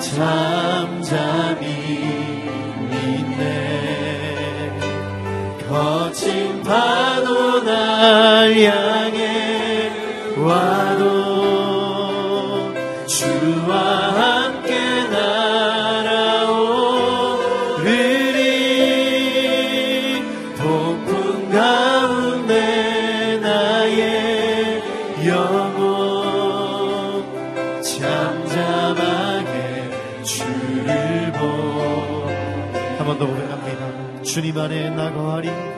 잠잠히 믿네. 거친 파도 날 향해 와. 主名がり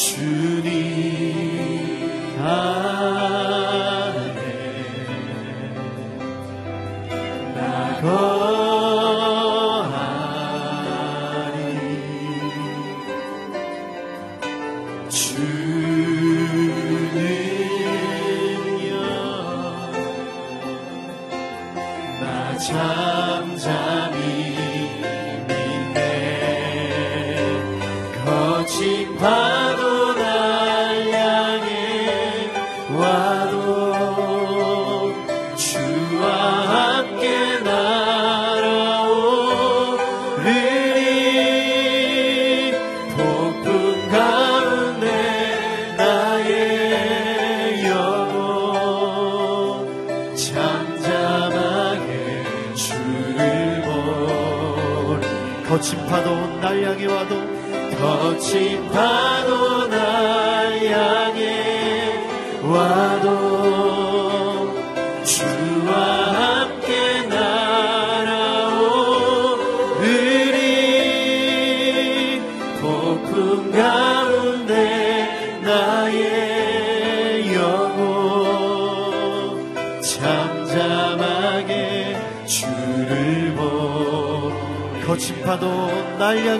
주님. 아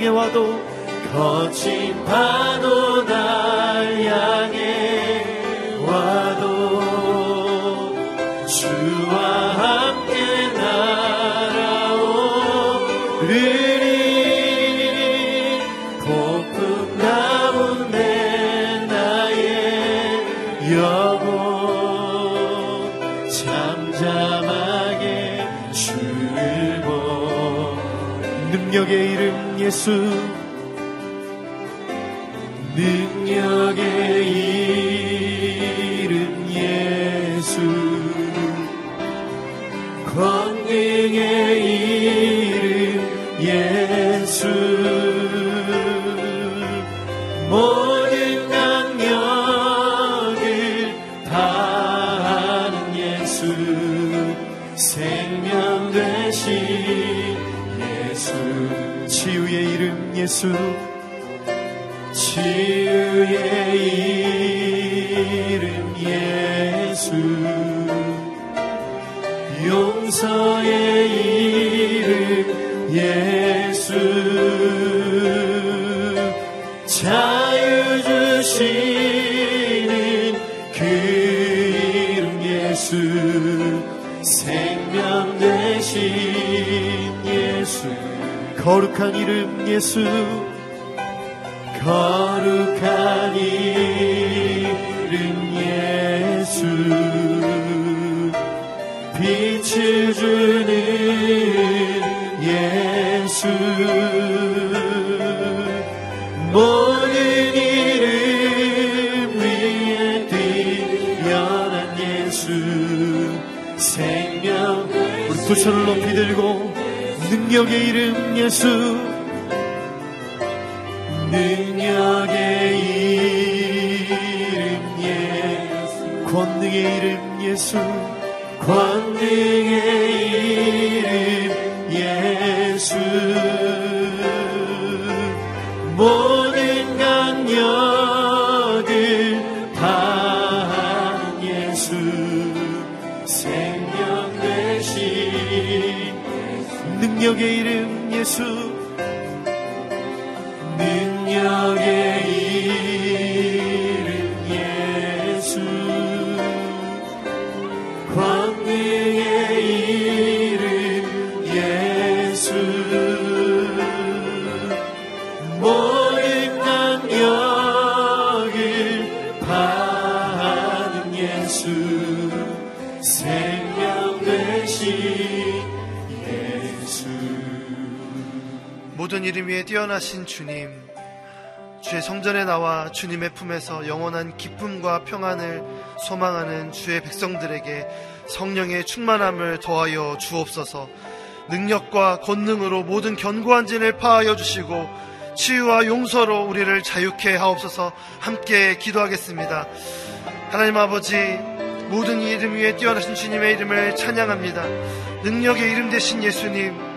세상에 와도 거친 파도 그의 이름 예수. 이 거룩한 이름 예수. 거룩한 이름 예수. 빛을 주는 예수. 모든 이름 위에 뛰어난 예수. 생명 우리 두 손을 높이 들고 능력의 이름 예수. 능력의 이름 예수. 권능의 이름 예수. 권능의 이름 예수 이름 위에 뛰어나신 주님, 주의 성전에 나와 주님의 품에서 영원한 기쁨과 평안을 소망하는 주의 백성들에게 성령의 충만함을 더하여 주옵소서. 능력과 권능으로 모든 견고한 진을 파하여 주시고 치유와 용서로 우리를 자유케 하옵소서. 함께 기도하겠습니다. 하나님 아버지, 모든 이름 위에 뛰어나신 주님의 이름을 찬양합니다. 능력의 이름 되신 예수님,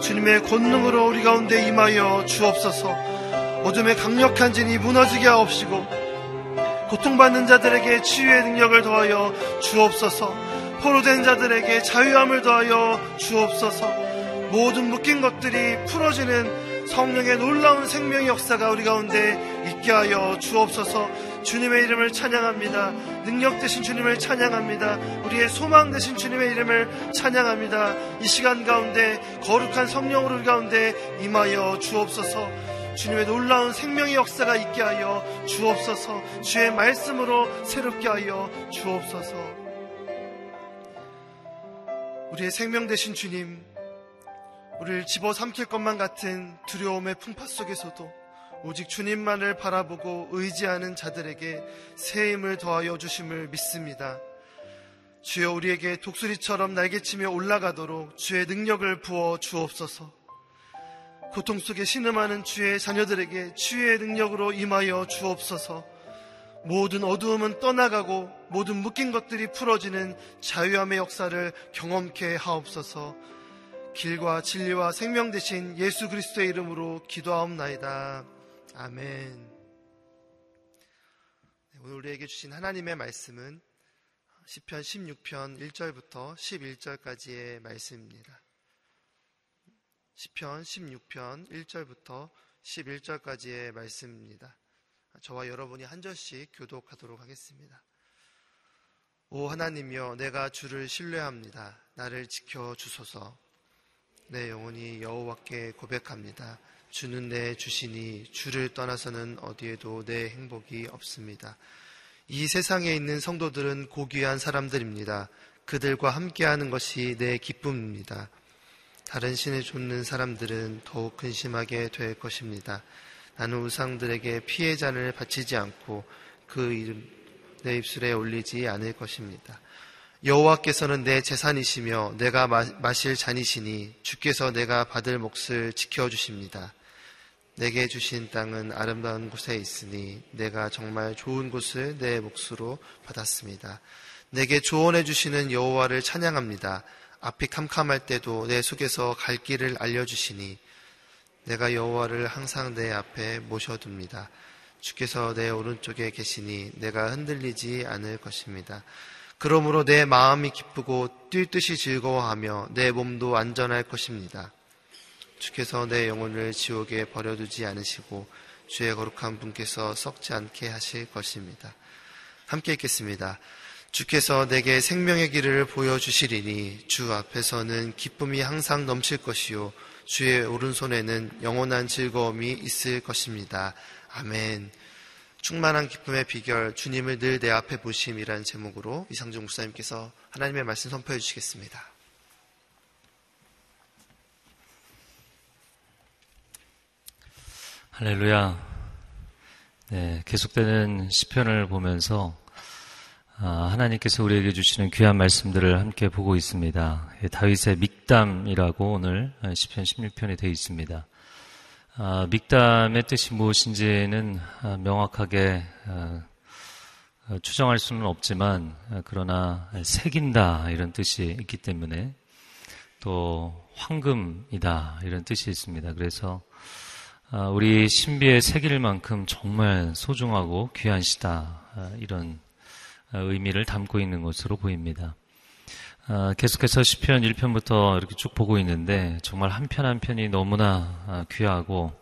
주님의 권능으로 우리 가운데 임하여 주옵소서. 어둠의 강력한 진이 무너지게 하옵시고 고통받는 자들에게 치유의 능력을 더하여 주옵소서. 포로된 자들에게 자유함을 더하여 주옵소서. 모든 묶인 것들이 풀어지는 성령의 놀라운 생명의 역사가 우리 가운데 있게 하여 주옵소서. 주님의 이름을 찬양합니다. 능력 되신 주님을 찬양합니다. 우리의 소망 되신 주님의 이름을 찬양합니다. 이 시간 가운데 거룩한 성령으로 가운데 임하여 주옵소서. 주님의 놀라운 생명의 역사가 있게 하여 주옵소서. 주의 말씀으로 새롭게 하여 주옵소서. 우리의 생명 되신 주님, 우리를 집어삼킬 것만 같은 두려움의 풍파 속에서도 오직 주님만을 바라보고 의지하는 자들에게 새 힘을 더하여 주심을 믿습니다. 주여 우리에게 독수리처럼 날개치며 올라가도록 주의 능력을 부어 주옵소서. 고통 속에 신음하는 주의 자녀들에게 주의 능력으로 임하여 주옵소서. 모든 어두움은 떠나가고 모든 묶인 것들이 풀어지는 자유함의 역사를 경험케 하옵소서. 길과 진리와 생명 되신 예수 그리스도의 이름으로 기도하옵나이다. 아멘. 네, 오늘 우리에게 주신 하나님의 말씀은 시편 16편 1절부터 11절까지의 말씀입니다. 시편 16편 1절부터 11절까지의 말씀입니다. 저와 여러분이 한 절씩 교독하도록 하겠습니다. 오 하나님이여 내가 주를 신뢰합니다. 나를 지켜 주소서. 내 영혼이 여호와께 고백합니다. 주는 내 주시니 주를 떠나서는 어디에도 내 행복이 없습니다. 이 세상에 있는 성도들은 고귀한 사람들입니다. 그들과 함께하는 것이 내 기쁨입니다. 다른 신을 좇는 사람들은 더욱 근심하게 될 것입니다. 나는 우상들에게 피해 잔을 바치지 않고 그 이름 내 입술에 올리지 않을 것입니다. 여호와께서는 내 재산이시며 내가 마실 잔이시니 주께서 내가 받을 몫을 지켜주십니다. 내게 주신 땅은 아름다운 곳에 있으니 내가 정말 좋은 곳을 내 몫으로 받았습니다. 내게 조언해 주시는 여호와를 찬양합니다. 앞이 캄캄할 때도 내 속에서 갈 길을 알려주시니 내가 여호와를 항상 내 앞에 모셔둡니다. 주께서 내 오른쪽에 계시니 내가 흔들리지 않을 것입니다. 그러므로 내 마음이 기쁘고 뛸 듯이 즐거워하며 내 몸도 안전할 것입니다. 주께서 내 영혼을 지옥에 버려두지 않으시고 주의 거룩한 분께서 썩지 않게 하실 것입니다. 함께 읽겠습니다. 주께서 내게 생명의 길을 보여주시리니 주 앞에서는 기쁨이 항상 넘칠 것이요 주의 오른손에는 영원한 즐거움이 있을 것입니다. 아멘. 충만한 기쁨의 비결 주님을 늘 내 앞에 보심이라는 제목으로 이상중 목사님께서 하나님의 말씀 선포해 주시겠습니다. 할렐루야. 네, 계속되는 시편을 보면서 아, 하나님께서 우리에게 주시는 귀한 말씀들을 함께 보고 있습니다. 예, 다윗의 믹담이라고 오늘 시편 16편에 되어 있습니다. 아, 믹담의 뜻이 무엇인지는 아, 명확하게 추정할 수는 없지만 그러나 새긴다 이런 뜻이 있기 때문에 또 황금이다 이런 뜻이 있습니다. 그래서 아, 우리 신비의 새길 만큼 정말 소중하고 귀한 시다. 아, 이런 아, 의미를 담고 있는 것으로 보입니다. 계속해서 시편 1편부터 이렇게 쭉 보고 있는데 정말 한 편 한 편이 너무나 귀하고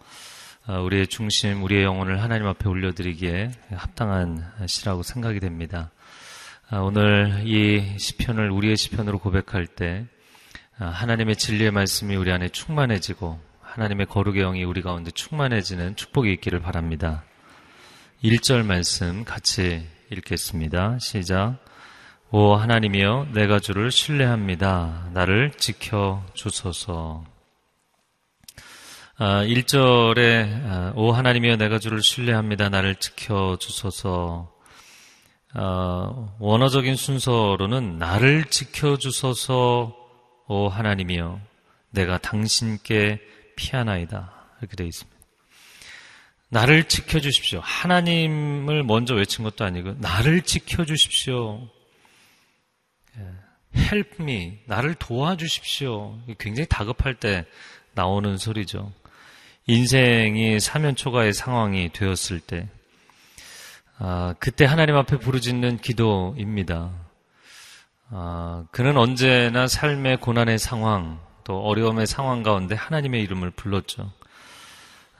우리의 중심, 우리의 영혼을 하나님 앞에 올려드리기에 합당한 시라고 생각이 됩니다. 오늘 이 시편을 우리의 시편으로 고백할 때 하나님의 진리의 말씀이 우리 안에 충만해지고 하나님의 거룩의 영이 우리 가운데 충만해지는 축복이 있기를 바랍니다. 1절 말씀 같이 읽겠습니다. 시작. 오 하나님이여 내가 주를 신뢰합니다. 나를 지켜 주소서. 아, 1절에 아, 오 하나님이여 내가 주를 신뢰합니다. 나를 지켜 주소서. 아, 원어적인 순서로는 나를 지켜 주소서 오 하나님이여 내가 당신께 피하나이다. 이렇게 되어 있습니다. 나를 지켜주십시오. 하나님을 먼저 외친 것도 아니고, 나를 지켜주십시오. 예. help me. 나를 도와주십시오. 굉장히 다급할 때 나오는 소리죠. 인생이 사면초가의 상황이 되었을 때, 아, 그때 하나님 앞에 부르짖는 기도입니다. 아, 그는 언제나 삶의 고난의 상황, 또 어려움의 상황 가운데 하나님의 이름을 불렀죠.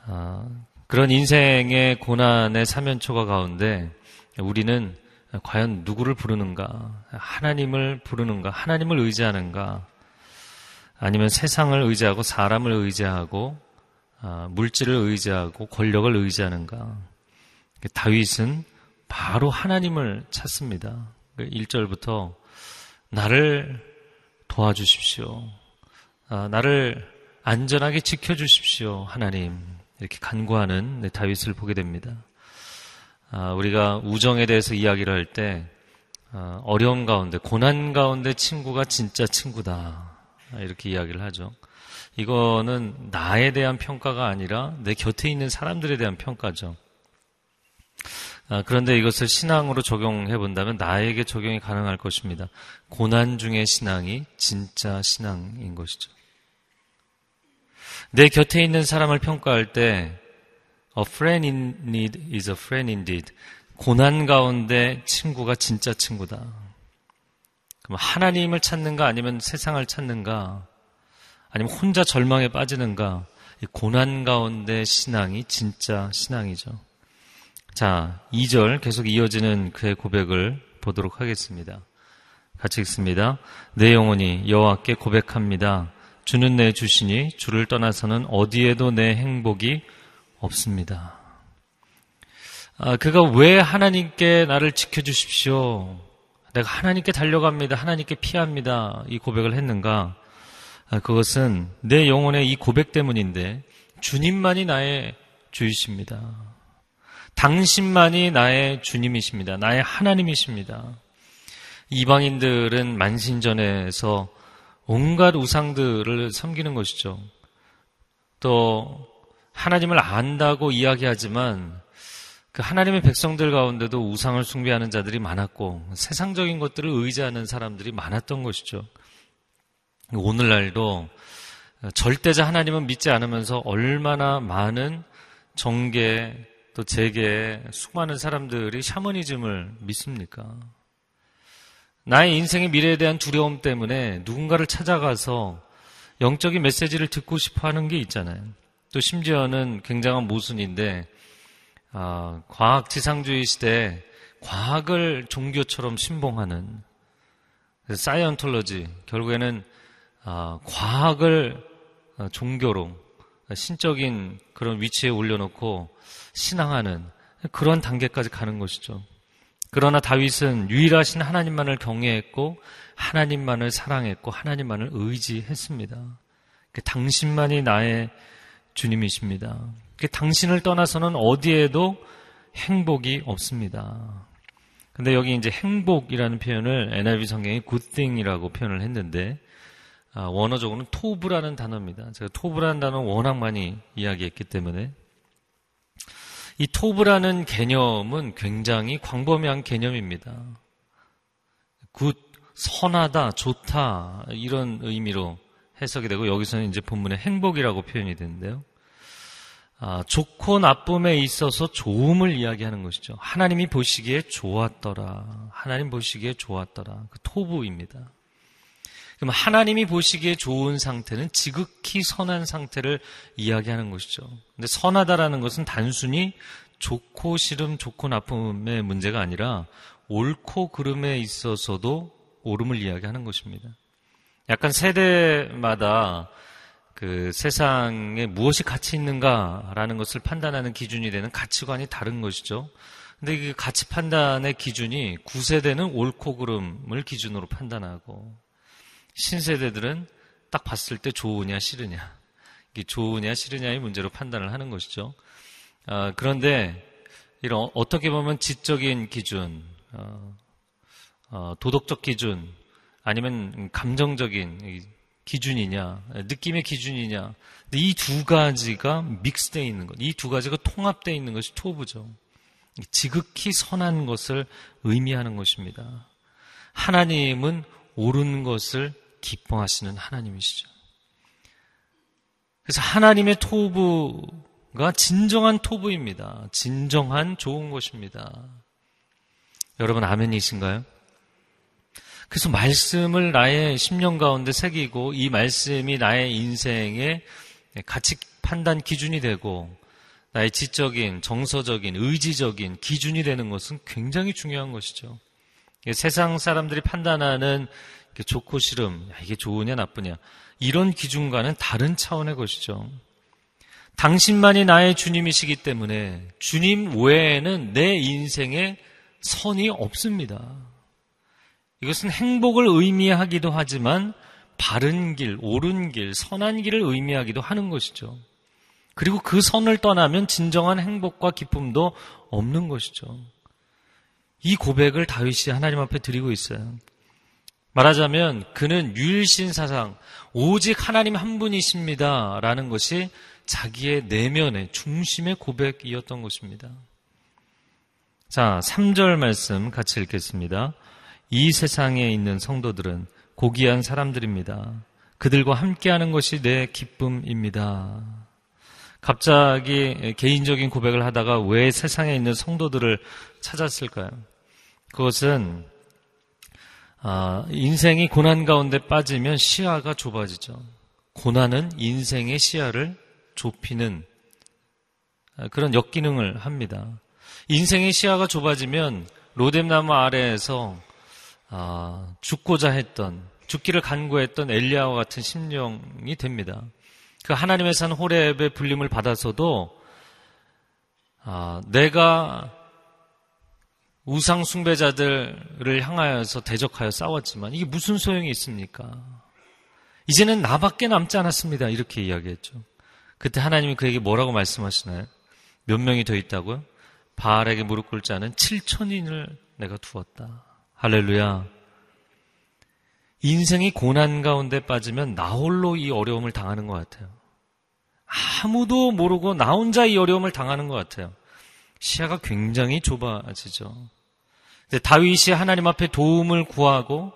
아, 그런 인생의 고난의 사면초가 가운데 우리는 과연 누구를 부르는가? 하나님을 부르는가? 하나님을 의지하는가? 아니면 세상을 의지하고 사람을 의지하고 아, 물질을 의지하고 권력을 의지하는가? 다윗은 바로 하나님을 찾습니다. 1절부터 나를 도와주십시오. 아, 나를 안전하게 지켜주십시오, 하나님. 이렇게 간구하는 네, 다윗을 보게 됩니다. 아, 우리가 우정에 대해서 이야기를 할때 아, 어려움 가운데, 고난 가운데 친구가 진짜 친구다. 이렇게 이야기를 하죠. 이거는 나에 대한 평가가 아니라 내 곁에 있는 사람들에 대한 평가죠. 그런데 이것을 신앙으로 적용해 본다면 나에게 적용이 가능할 것입니다. 고난 중의 신앙이 진짜 신앙인 것이죠. 내 곁에 있는 사람을 평가할 때 A friend in need is a friend indeed. 고난 가운데 친구가 진짜 친구다. 그럼 하나님을 찾는가 아니면 세상을 찾는가 아니면 혼자 절망에 빠지는가 고난 가운데 신앙이 진짜 신앙이죠. 자, 2절 계속 이어지는 그의 고백을 보도록 하겠습니다. 같이 읽습니다. 내 영혼이 여호와께 고백합니다. 주는 내 주시니 주를 떠나서는 어디에도 내 행복이 없습니다. 아, 그가 왜 하나님께 나를 지켜주십시오. 내가 하나님께 달려갑니다. 하나님께 피합니다. 이 고백을 했는가? 아, 그것은 내 영혼의 이 고백 때문인데 주님만이 나의 주이십니다. 당신만이 나의 주님이십니다. 나의 하나님이십니다. 이방인들은 만신전에서 온갖 우상들을 섬기는 것이죠. 또 하나님을 안다고 이야기하지만 그 하나님의 백성들 가운데도 우상을 숭배하는 자들이 많았고 세상적인 것들을 의지하는 사람들이 많았던 것이죠. 오늘날도 절대자 하나님은 믿지 않으면서 얼마나 많은 정계 또 재계 수많은 사람들이 샤머니즘을 믿습니까? 나의 인생의 미래에 대한 두려움 때문에 누군가를 찾아가서 영적인 메시지를 듣고 싶어 하는 게 있잖아요. 또 심지어는 굉장한 모순인데 아, 과학 지상주의 시대에 과학을 종교처럼 신봉하는 사이언톨러지 결국에는 아, 과학을 아, 종교로 신적인 그런 위치에 올려놓고 신앙하는 그런 단계까지 가는 것이죠. 그러나 다윗은 유일하신 하나님만을 경외했고 하나님만을 사랑했고 하나님만을 의지했습니다. 그 당신만이 나의 주님이십니다. 그 당신을 떠나서는 어디에도 행복이 없습니다. 근데 여기 이제 행복이라는 표현을 NIV 성경이 good thing이라고 표현을 했는데 아, 원어적으로는 토브라는 단어입니다. 제가 토브라는 단어 워낙 많이 이야기했기 때문에 이 토브라는 개념은 굉장히 광범위한 개념입니다. good, 선하다, 좋다 이런 의미로 해석이 되고 여기서는 이제 본문에 행복이라고 표현이 되는데요. 아, 좋고 나쁨에 있어서 좋음을 이야기하는 것이죠. 하나님이 보시기에 좋았더라. 하나님 보시기에 좋았더라. 그 토브입니다. 그럼 하나님이 보시기에 좋은 상태는 지극히 선한 상태를 이야기하는 것이죠. 근데 선하다라는 것은 단순히 좋고 싫음, 좋고 나쁨의 문제가 아니라 옳고 그름에 있어서도 옳음을 이야기하는 것입니다. 약간 세대마다 그 세상에 무엇이 가치 있는가라는 것을 판단하는 기준이 되는 가치관이 다른 것이죠. 근데 그 가치 판단의 기준이 구세대는 옳고 그름을 기준으로 판단하고 신세대들은 딱 봤을 때 좋으냐 싫으냐 이게 좋으냐 싫으냐의 문제로 판단을 하는 것이죠. 아, 그런데 이런 어떻게 보면 지적인 기준, 어, 어, 도덕적 기준 아니면 감정적인 기준이냐, 느낌의 기준이냐. 이 두 가지가 믹스되어 있는 것, 이 두 가지가 통합되어 있는 것이 토부죠. 지극히 선한 것을 의미하는 것입니다. 하나님은 옳은 것을 기뻐하시는 하나님이시죠. 그래서 하나님의 토부가 진정한 토부입니다. 진정한 좋은 것입니다. 여러분 아멘이신가요? 그래서 말씀을 나의 심령 가운데 새기고 이 말씀이 나의 인생의 가치 판단 기준이 되고 나의 지적인, 정서적인, 의지적인 기준이 되는 것은 굉장히 중요한 것이죠. 세상 사람들이 판단하는 좋고 싫음, 이게 좋으냐 나쁘냐 이런 기준과는 다른 차원의 것이죠. 당신만이 나의 주님이시기 때문에 주님 외에는 내 인생에 선이 없습니다. 이것은 행복을 의미하기도 하지만 바른 길, 옳은 길, 선한 길을 의미하기도 하는 것이죠. 그리고 그 선을 떠나면 진정한 행복과 기쁨도 없는 것이죠. 이 고백을 다윗이 하나님 앞에 드리고 있어요. 말하자면 그는 유일신 사상, 오직 하나님 한 분이십니다. 라는 것이 자기의 내면의 중심의 고백이었던 것입니다. 자, 3절 말씀 같이 읽겠습니다. 이 세상에 있는 성도들은 고귀한 사람들입니다. 그들과 함께하는 것이 내 기쁨입니다. 갑자기 개인적인 고백을 하다가 왜 세상에 있는 성도들을 찾았을까요? 그것은 아, 인생이 고난 가운데 빠지면 시야가 좁아지죠. 고난은 인생의 시야를 좁히는 그런 역기능을 합니다. 인생의 시야가 좁아지면 로뎀나무 아래에서 아, 죽고자 했던 죽기를 간구했던 엘리야와 같은 심령이 됩니다. 그 하나님의 산 호렙의 불림을 받아서도 아, 내가 우상 숭배자들을 향하여서 대적하여 싸웠지만 이게 무슨 소용이 있습니까? 이제는 나밖에 남지 않았습니다. 이렇게 이야기했죠. 그때 하나님이 그에게 뭐라고 말씀하시나요? 몇 명이 더 있다고요? 바알에게 무릎 꿇지 않은 7천인을 내가 두었다. 할렐루야. 인생이 고난 가운데 빠지면 나 홀로 이 어려움을 당하는 것 같아요. 아무도 모르고 나 혼자 이 어려움을 당하는 것 같아요. 시야가 굉장히 좁아지죠. 다윗이 하나님 앞에 도움을 구하고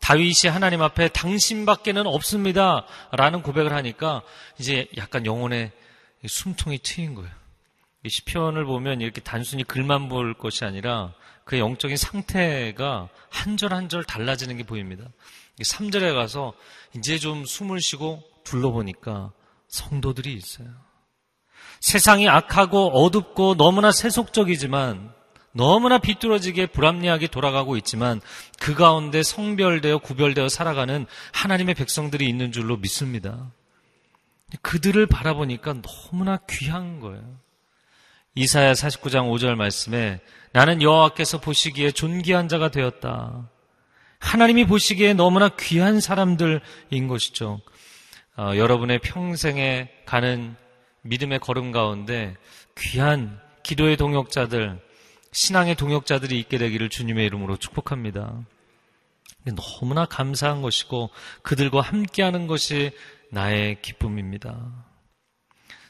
다윗이 하나님 앞에 당신밖에는 없습니다. 라는 고백을 하니까 이제 약간 영혼의 숨통이 트인 거예요. 이 시편을 보면 이렇게 단순히 글만 볼 것이 아니라 그의 영적인 상태가 한 절 한 절 달라지는 게 보입니다. 3절에 가서 이제 좀 숨을 쉬고 둘러보니까 성도들이 있어요. 세상이 악하고 어둡고 너무나 세속적이지만 너무나 비뚤어지게 불합리하게 돌아가고 있지만 그 가운데 성별되어 구별되어 살아가는 하나님의 백성들이 있는 줄로 믿습니다. 그들을 바라보니까 너무나 귀한 거예요. 이사야 49장 5절 말씀에 나는 여호와께서 보시기에 존귀한 자가 되었다. 하나님이 보시기에 너무나 귀한 사람들인 것이죠. 어, 여러분의 평생에 가는 믿음의 걸음 가운데 귀한 기도의 동역자들, 신앙의 동역자들이 있게 되기를 주님의 이름으로 축복합니다. 너무나 감사한 것이고 그들과 함께하는 것이 나의 기쁨입니다.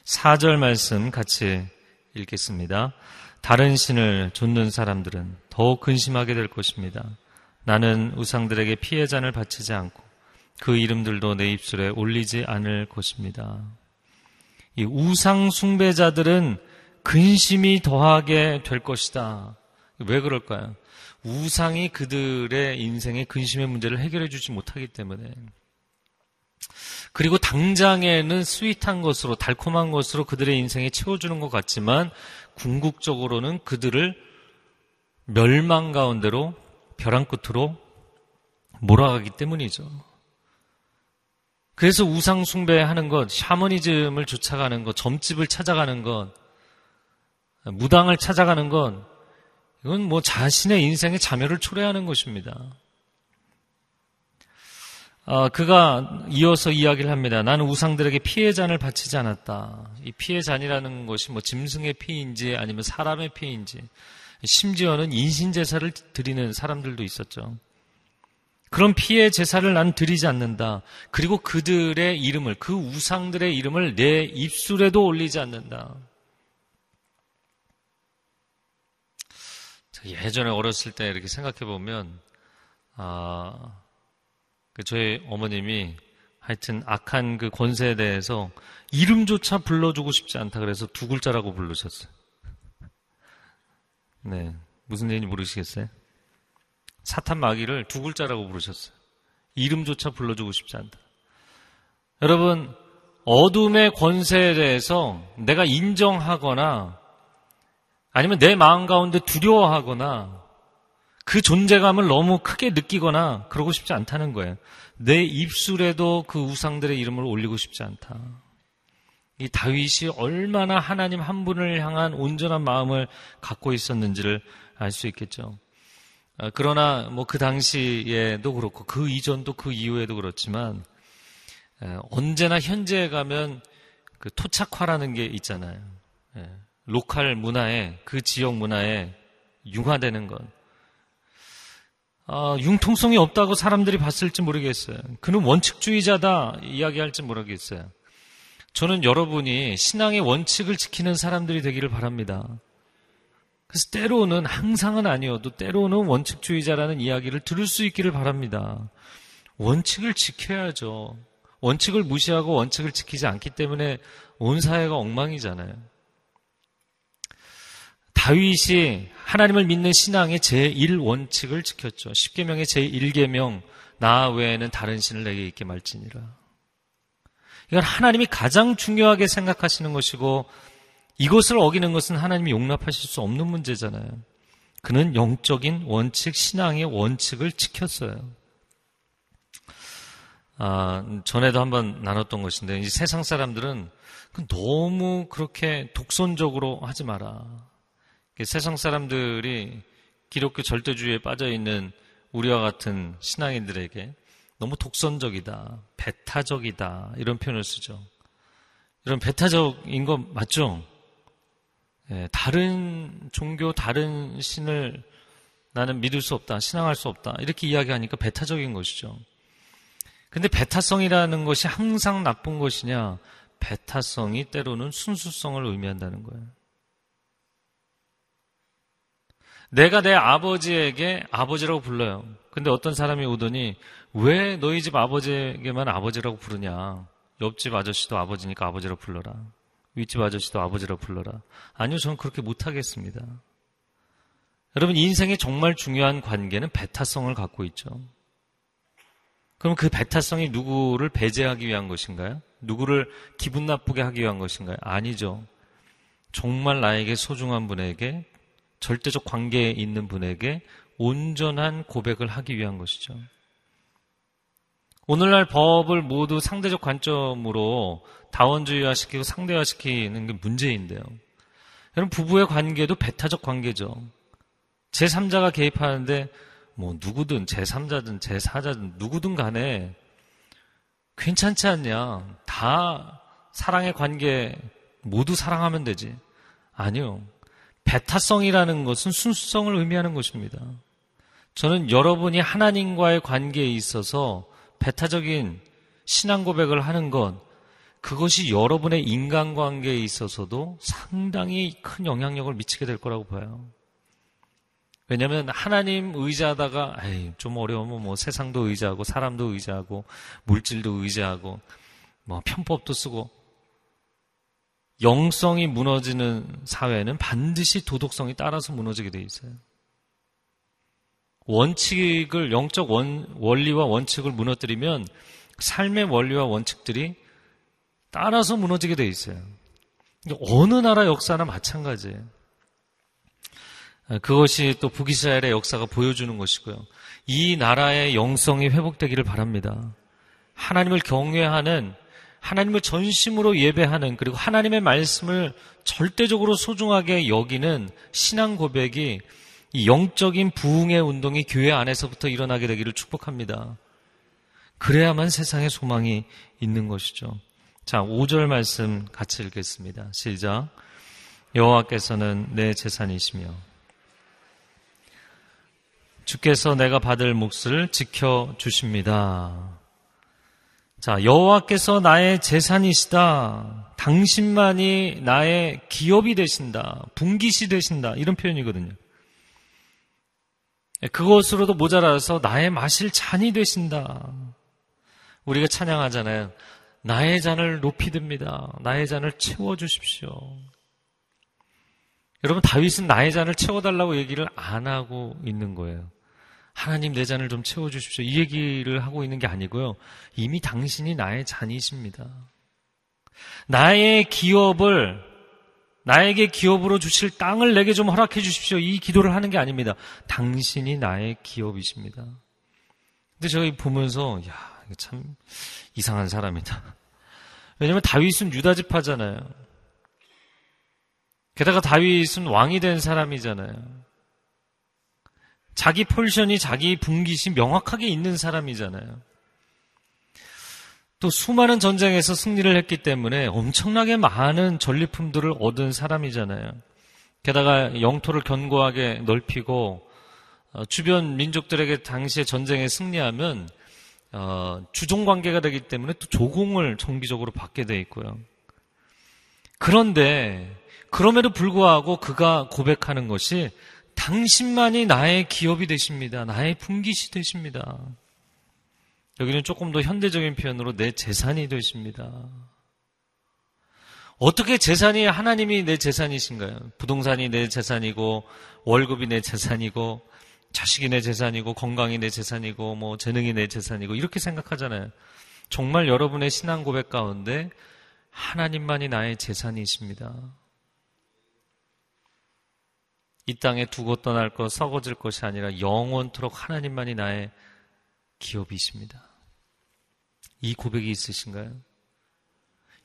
4절 말씀 같이 읽겠습니다. 다른 신을 좇는 사람들은 더욱 근심하게 될 것입니다. 나는 우상들에게 피해 잔을 바치지 않고 그 이름들도 내 입술에 올리지 않을 것입니다. 이 우상 숭배자들은 근심이 더하게 될 것이다. 왜 그럴까요? 우상이 그들의 인생의 근심의 문제를 해결해 주지 못하기 때문에. 그리고 당장에는 스윗한 것으로, 달콤한 것으로 그들의 인생에 채워주는 것 같지만, 궁극적으로는 그들을 멸망 가운데로, 벼랑 끝으로 몰아가기 때문이죠. 그래서 우상숭배하는 것, 샤머니즘을 쫓아가는 것, 점집을 찾아가는 것, 무당을 찾아가는 건 이건 뭐 자신의 인생의 자멸을 초래하는 것입니다. 어, 그가 이어서 이야기를 합니다. 나는 우상들에게 피해 잔을 바치지 않았다. 이 피해 잔이라는 것이 뭐 짐승의 피인지 아니면 사람의 피인지 심지어는 인신 제사를 드리는 사람들도 있었죠. 그런 피해 제사를 난 드리지 않는다. 그리고 그들의 이름을 그 우상들의 이름을 내 입술에도 올리지 않는다. 예전에 어렸을 때 이렇게 생각해 보면, 아, 그 저희 어머님이 하여튼 악한 그 권세에 대해서 이름조차 불러주고 싶지 않다 그래서 두 글자라고 부르셨어요. 네. 무슨 얘기인지 모르시겠어요? 사탄 마귀를 두 글자라고 부르셨어요. 이름조차 불러주고 싶지 않다. 여러분, 어둠의 권세에 대해서 내가 인정하거나 아니면 내 마음 가운데 두려워하거나 그 존재감을 너무 크게 느끼거나 그러고 싶지 않다는 거예요. 내 입술에도 그 우상들의 이름을 올리고 싶지 않다. 이 다윗이 얼마나 하나님 한 분을 향한 온전한 마음을 갖고 있었는지를 알 수 있겠죠. 아, 그러나 뭐 그 당시에도 그렇고 그 이전도 그 이후에도 그렇지만 언제나 현재에 가면 그 토착화라는 게 있잖아요. 예. 로컬 문화에 그 지역 문화에 융화되는 것. 아, 융통성이 없다고 사람들이 봤을지 모르겠어요. 그는 원칙주의자다 이야기할지 모르겠어요. 저는 여러분이 신앙의 원칙을 지키는 사람들이 되기를 바랍니다. 그래서 때로는 항상은 아니어도 때로는 원칙주의자라는 이야기를 들을 수 있기를 바랍니다. 원칙을 지켜야죠. 원칙을 무시하고 원칙을 지키지 않기 때문에 온 사회가 엉망이잖아요. 다윗이 하나님을 믿는 신앙의 제1원칙을 지켰죠. 10계명의 제1계명 나 외에는 다른 신을 내게 있게 말지니라. 이건 하나님이 가장 중요하게 생각하시는 것이고 이것을 어기는 것은 하나님이 용납하실 수 없는 문제잖아요. 그는 영적인 원칙, 신앙의 원칙을 지켰어요. 아, 전에도 한번 나눴던 것인데, 이 세상 사람들은 너무 그렇게 독선적으로 하지 마라. 세상 사람들이 기독교 절대주의에 빠져 있는 우리와 같은 신앙인들에게 너무 독선적이다, 배타적이다 이런 표현을 쓰죠. 이런 배타적인 거 맞죠? 예, 다른 종교, 다른 신을 나는 믿을 수 없다, 신앙할 수 없다 이렇게 이야기하니까 배타적인 것이죠. 근데 배타성이라는 것이 항상 나쁜 것이냐? 배타성이 때로는 순수성을 의미한다는 거예요. 내가 내 아버지에게 아버지라고 불러요. 근데 어떤 사람이 오더니 왜 너희 집 아버지에게만 아버지라고 부르냐? 옆집 아저씨도 아버지니까 아버지라고 불러라. 윗집 아저씨도 아버지라고 불러라. 아니요, 저는 그렇게 못하겠습니다. 여러분, 인생의 정말 중요한 관계는 배타성을 갖고 있죠. 그럼 그 배타성이 누구를 배제하기 위한 것인가요? 누구를 기분 나쁘게 하기 위한 것인가요? 아니죠. 정말 나에게 소중한 분에게 절대적 관계에 있는 분에게 온전한 고백을 하기 위한 것이죠. 오늘날 법을 모두 상대적 관점으로 다원주의화시키고 상대화시키는 게 문제인데요. 여러분 부부의 관계도 배타적 관계죠. 제3자가 개입하는데 뭐 누구든 제3자든 제4자든 누구든 간에 괜찮지 않냐. 다 사랑의 관계 모두 사랑하면 되지. 아니요. 배타성이라는 것은 순수성을 의미하는 것입니다. 저는 여러분이 하나님과의 관계에 있어서 배타적인 신앙 고백을 하는 것, 그것이 여러분의 인간관계에 있어서도 상당히 큰 영향력을 미치게 될 거라고 봐요. 왜냐하면 하나님 의지하다가 에이, 좀 어려우면 뭐 세상도 의지하고 사람도 의지하고 물질도 의지하고 뭐 편법도 쓰고 영성이 무너지는 사회는 반드시 도덕성이 따라서 무너지게 돼 있어요. 원칙을 영적 원, 원리와 원칙을 무너뜨리면 삶의 원리와 원칙들이 따라서 무너지게 돼 있어요. 어느 나라 역사나 마찬가지예요. 그것이 또 북이스라엘의 역사가 보여주는 것이고요. 이 나라의 영성이 회복되기를 바랍니다. 하나님을 경외하는 하나님을 전심으로 예배하는 그리고 하나님의 말씀을 절대적으로 소중하게 여기는 신앙 고백이 이 영적인 부흥의 운동이 교회 안에서부터 일어나게 되기를 축복합니다. 그래야만 세상에 소망이 있는 것이죠. 자, 5절 말씀 같이 읽겠습니다. 시작. 여호와께서는 내 재산이시며 주께서 내가 받을 몫을 지켜 주십니다. 자, 여호와께서 나의 재산이시다. 당신만이 나의 기업이 되신다. 분기시 되신다. 이런 표현이거든요. 그것으로도 모자라서 나의 마실 잔이 되신다. 우리가 찬양하잖아요. 나의 잔을 높이 듭니다. 나의 잔을 채워 주십시오. 여러분 다윗은 나의 잔을 채워 달라고 얘기를 안 하고 있는 거예요. 하나님 내 잔을 좀 채워주십시오. 이 얘기를 하고 있는 게 아니고요. 이미 당신이 나의 잔이십니다. 나의 기업을, 나에게 기업으로 주실 땅을 내게 좀 허락해 주십시오. 이 기도를 하는 게 아닙니다. 당신이 나의 기업이십니다. 근데 저희 보면서, 야, 참 이상한 사람이다. 왜냐면 다윗은 유다지파잖아요. 게다가 다윗은 왕이 된 사람이잖아요. 자기 폴션이 자기 분깃이 명확하게 있는 사람이잖아요. 또 수많은 전쟁에서 승리를 했기 때문에 엄청나게 많은 전리품들을 얻은 사람이잖아요. 게다가 영토를 견고하게 넓히고 어, 주변 민족들에게 당시에 전쟁에 승리하면 어, 주종 관계가 되기 때문에 또 조공을 정기적으로 받게 돼 있고요. 그런데 그럼에도 불구하고 그가 고백하는 것이 당신만이 나의 기업이 되십니다. 나의 분깃이 되십니다. 여기는 조금 더 현대적인 표현으로 내 재산이 되십니다. 어떻게 재산이 하나님이 내 재산이신가요? 부동산이 내 재산이고 월급이 내 재산이고 자식이 내 재산이고 건강이 내 재산이고 뭐 재능이 내 재산이고 이렇게 생각하잖아요. 정말 여러분의 신앙 고백 가운데 하나님만이 나의 재산이십니다. 이 땅에 두고 떠날 것, 썩어질 것이 아니라 영원토록 하나님만이 나의 기업이십니다. 이 고백이 있으신가요?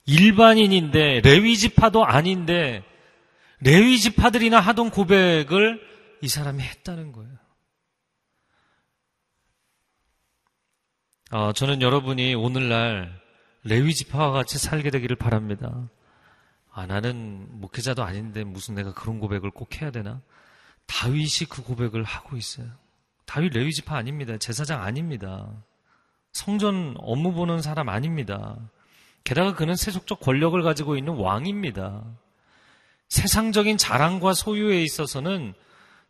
일반인인데 레위 지파도 아닌데 레위 지파들이나 하던 고백을 이 사람이 했다는 거예요. 어, 저는 여러분이 오늘날 레위 지파와 같이 살게 되기를 바랍니다. 아, 나는 목회자도 아닌데 무슨 내가 그런 고백을 꼭 해야 되나? 다윗이 그 고백을 하고 있어요. 다윗 레위 지파 아닙니다. 제사장 아닙니다. 성전 업무 보는 사람 아닙니다. 게다가 그는 세속적 권력을 가지고 있는 왕입니다. 세상적인 자랑과 소유에 있어서는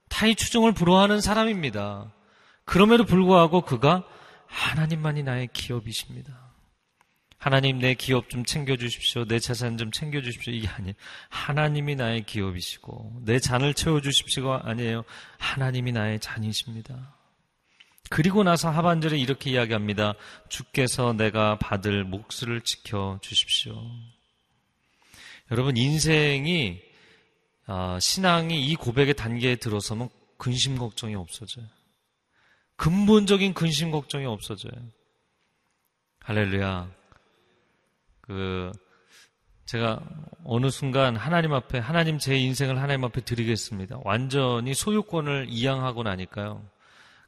타의 추종을 불허하는 사람입니다. 그럼에도 불구하고 그가 하나님만이 나의 기업이십니다. 하나님 내 기업 좀 챙겨주십시오. 내 재산 좀 챙겨주십시오. 이게 아니에요. 하나님이 나의 기업이시고 내 잔을 채워주십시오가 아니에요. 하나님이 나의 잔이십니다. 그리고 나서 하반절에 이렇게 이야기합니다. 주께서 내가 받을 몫을 지켜 주십시오. 여러분 인생이 아, 신앙이 이 고백의 단계에 들어서면 근심 걱정이 없어져요. 근본적인 근심 걱정이 없어져요. 할렐루야. 그 제가 어느 순간 하나님 앞에 하나님 제 인생을 하나님 앞에 드리겠습니다. 완전히 소유권을 이양하고 나니까요.